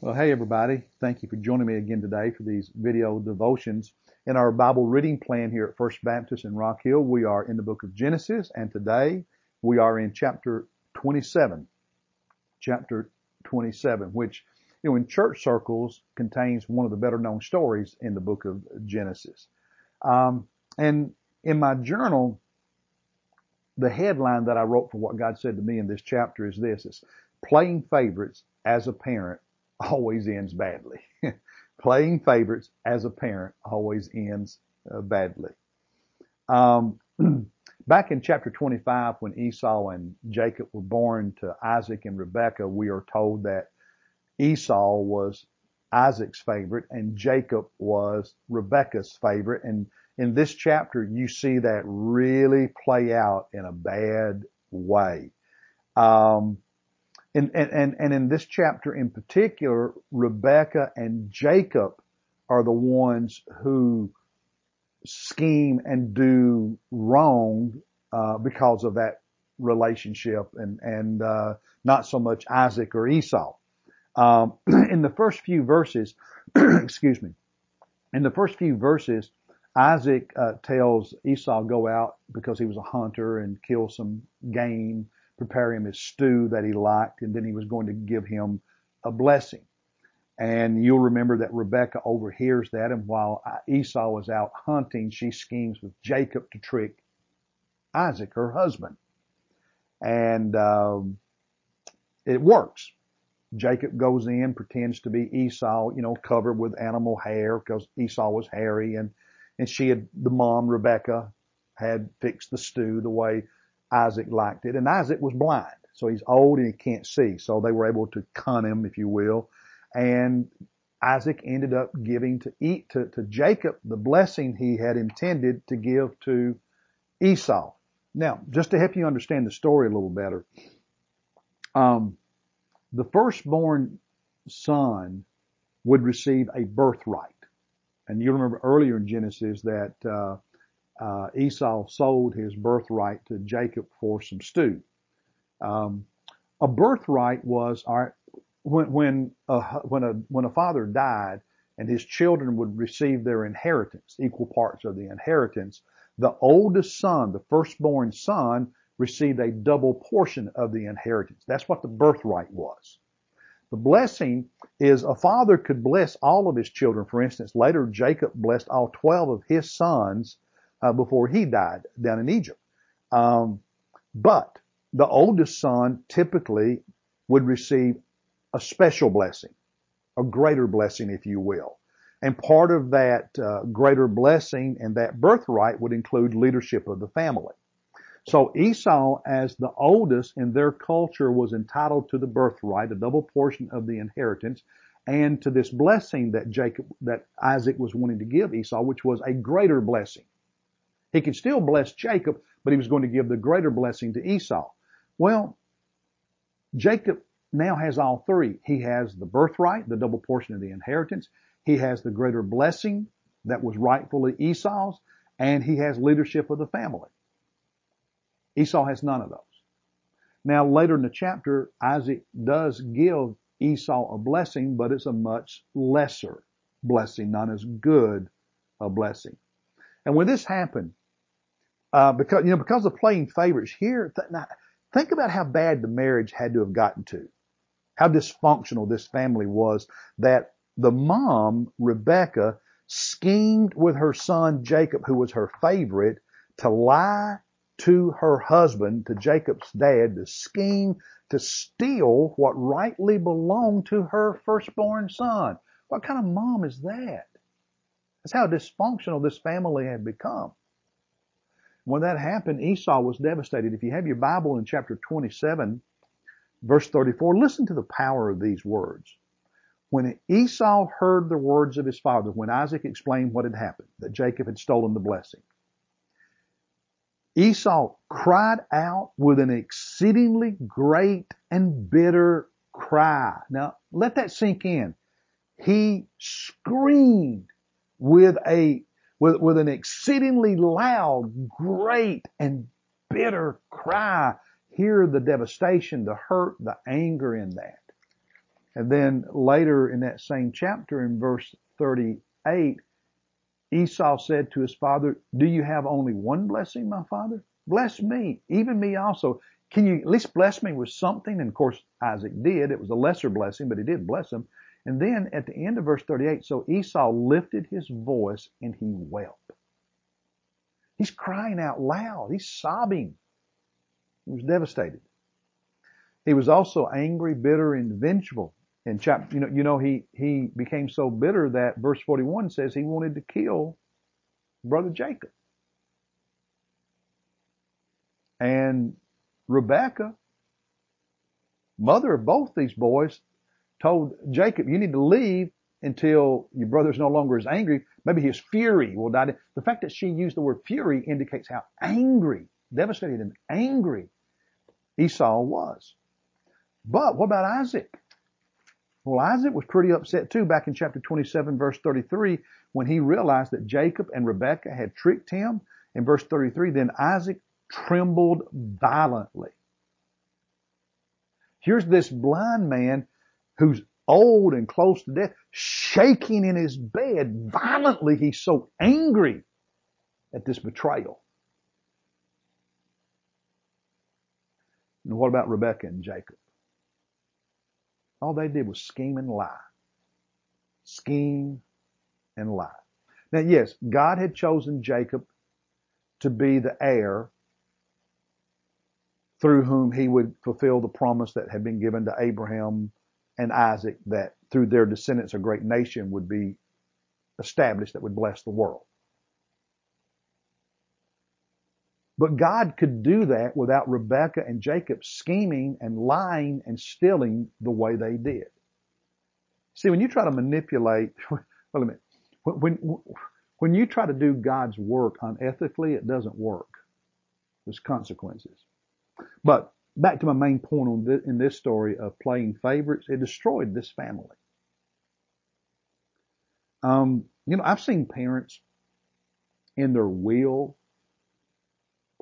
Well, hey everybody. Thank you for joining me again today for these video devotions. In our Bible reading plan here at First Baptist in Rock Hill, we are in the book of Genesis and today we are in chapter 27. Chapter 27, which, you know, in church circles contains one of the better known stories in the book of Genesis. Um, and in my journal, the headline that I wrote for what God said to me in this chapter is this. It's playing favorites as a parent always ends badly. Playing favorites as a parent always ends uh, badly. Um, back in chapter 25, when Esau and Jacob were born to Isaac and Rebekah, we are told that Esau was Isaac's favorite and Jacob was Rebekah's favorite. And in this chapter, you see that really play out in a bad way. Um, and, and, and in this chapter in particular, Rebecca and Jacob are the ones who scheme and do wrong uh, because of that relationship and, and uh, not so much Isaac or Esau. Um, in the first few verses, excuse me, in the first few verses, Isaac uh, tells Esau go out because he was a hunter and kill some game prepare him his stew that he liked, and then he was going to give him a blessing. And you'll remember that Rebecca overhears that, and while Esau was out hunting, she schemes with Jacob to trick Isaac, her husband. And um, it works. Jacob goes in, pretends to be Esau, you know, covered with animal hair because Esau was hairy, and and she had the mom Rebecca had fixed the stew the way Isaac liked it. And Isaac was blind. So he's old and he can't see. So they were able to con him, if you will. And Isaac ended up giving to eat to, to Jacob the blessing he had intended to give to Esau. Now, just to help you understand the story a little better, um, the firstborn son would receive a birthright. And you remember earlier in Genesis that uh, uh, Esau sold his birthright to Jacob for some stew. Um, a birthright was our, when when a, when a when a father died and his children would receive their inheritance, equal parts of the inheritance. The oldest son, the firstborn son, received a double portion of the inheritance. That's what the birthright was. The blessing is a father could bless all of his children. For instance, later Jacob blessed all 12 of his sons uh, before he died down in Egypt. Um, but the oldest son typically would receive a special blessing, a greater blessing, if you will. And part of that uh, greater blessing and that birthright would include leadership of the family. So Esau, as the oldest in their culture, was entitled to the birthright, a double portion of the inheritance, and to this blessing that Jacob, that Isaac was wanting to give Esau, which was a greater blessing. He could still bless Jacob, but he was going to give the greater blessing to Esau. Well, Jacob now has all three. He has the birthright, the double portion of the inheritance. He has the greater blessing that was rightfully Esau's, and he has leadership of the family. Esau has none of those. Now later in the chapter, Isaac does give Esau a blessing, but it's a much lesser blessing, not as good a blessing. And when this happened, uh, because you know because of playing favorites here. Th- now, think about how bad the marriage had to have gotten to, how dysfunctional this family was. That the mom Rebecca schemed with her son Jacob, who was her favorite, to lie to her husband, to Jacob's dad, to scheme to steal what rightly belonged to her firstborn son. What kind of mom is that? That's how dysfunctional this family had become. When that happened, Esau was devastated. If you have your Bible in chapter 27, verse 34, listen to the power of these words. When Esau heard the words of his father, when Isaac explained what had happened, that Jacob had stolen the blessing, Esau cried out with an exceedingly great and bitter cry. Now, let that sink in. He screamed with a with, with an exceedingly loud, great, and bitter cry. Hear the devastation, the hurt, the anger in that. And then later in that same chapter in verse 38, Esau said to his father, do you have only one blessing, my father? Bless me, even me also. Can you at least bless me with something? And of course, Isaac did. It was a lesser blessing, but he did bless him. And then at the end of verse 38, so Esau lifted his voice and he wept. He's crying out loud. He's sobbing. He was devastated. He was also angry, bitter, and vengeful. In chapter, you know, you know, he, he became so bitter that verse 41 says he wanted to kill brother Jacob. And Rebecca, mother of both these boys, told Jacob, you need to leave until your brother's no longer as angry. Maybe his fury will die. The fact that she used the word fury indicates how angry, devastated and angry Esau was. But what about Isaac? Well, Isaac was pretty upset too back in chapter 27 verse 33 when he realized that Jacob and Rebekah had tricked him. In verse 33, then Isaac trembled violently. Here's this blind man who's old and close to death, shaking in his bed violently. He's so angry at this betrayal. And what about Rebecca and Jacob? All they did was scheme and lie. Scheme and lie. Now, yes, God had chosen Jacob to be the heir through whom he would fulfill the promise that had been given to Abraham and Isaac that through their descendants a great nation would be established that would bless the world. But God could do that without Rebekah and Jacob scheming and lying and stealing the way they did. See, when you try to manipulate, wait a minute, when, when you try to do God's work unethically, it doesn't work. There's consequences. But back to my main point on this, in this story of playing favorites, it destroyed this family. Um, you know, I've seen parents in their will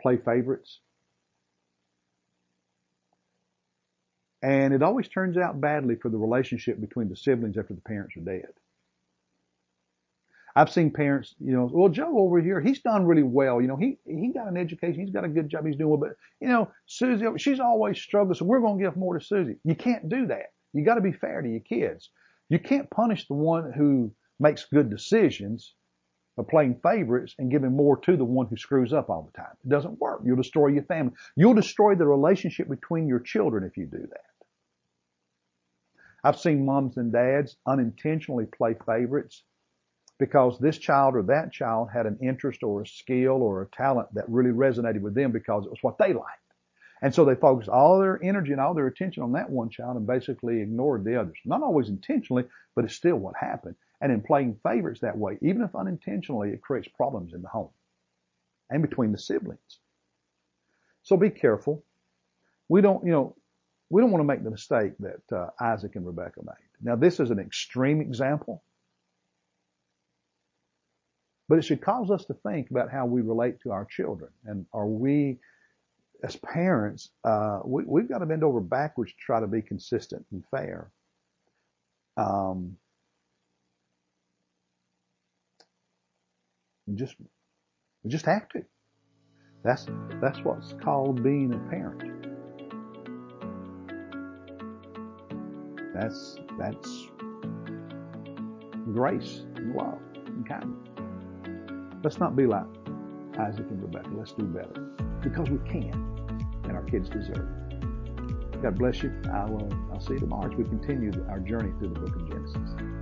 play favorites. And it always turns out badly for the relationship between the siblings after the parents are dead. I've seen parents, you know, well, Joe over here, he's done really well. You know, he, he got an education. He's got a good job. He's doing well. But, you know, Susie, she's always struggling. So we're going to give more to Susie. You can't do that. You got to be fair to your kids. You can't punish the one who makes good decisions of playing favorites and giving more to the one who screws up all the time. It doesn't work. You'll destroy your family. You'll destroy the relationship between your children if you do that. I've seen moms and dads unintentionally play favorites because this child or that child had an interest or a skill or a talent that really resonated with them because it was what they liked. And so they focused all their energy and all their attention on that one child and basically ignored the others. Not always intentionally, but it's still what happened. And in playing favorites that way, even if unintentionally, it creates problems in the home and between the siblings. So be careful. We don't, you know, we don't want to make the mistake that uh, Isaac and Rebecca made. Now, this is an extreme example, but it should cause us to think about how we relate to our children. And are we, as parents, uh, we, we've got to bend over backwards to try to be consistent and fair. Um, just, we just have to. That's that's what's called being a parent. That's that's grace and love and kindness. Let's not be like Isaac and Rebecca. Let's do better because we can, and our kids deserve it. God bless you. I'll, uh, I'll see you tomorrow as we continue our journey through the book of Genesis.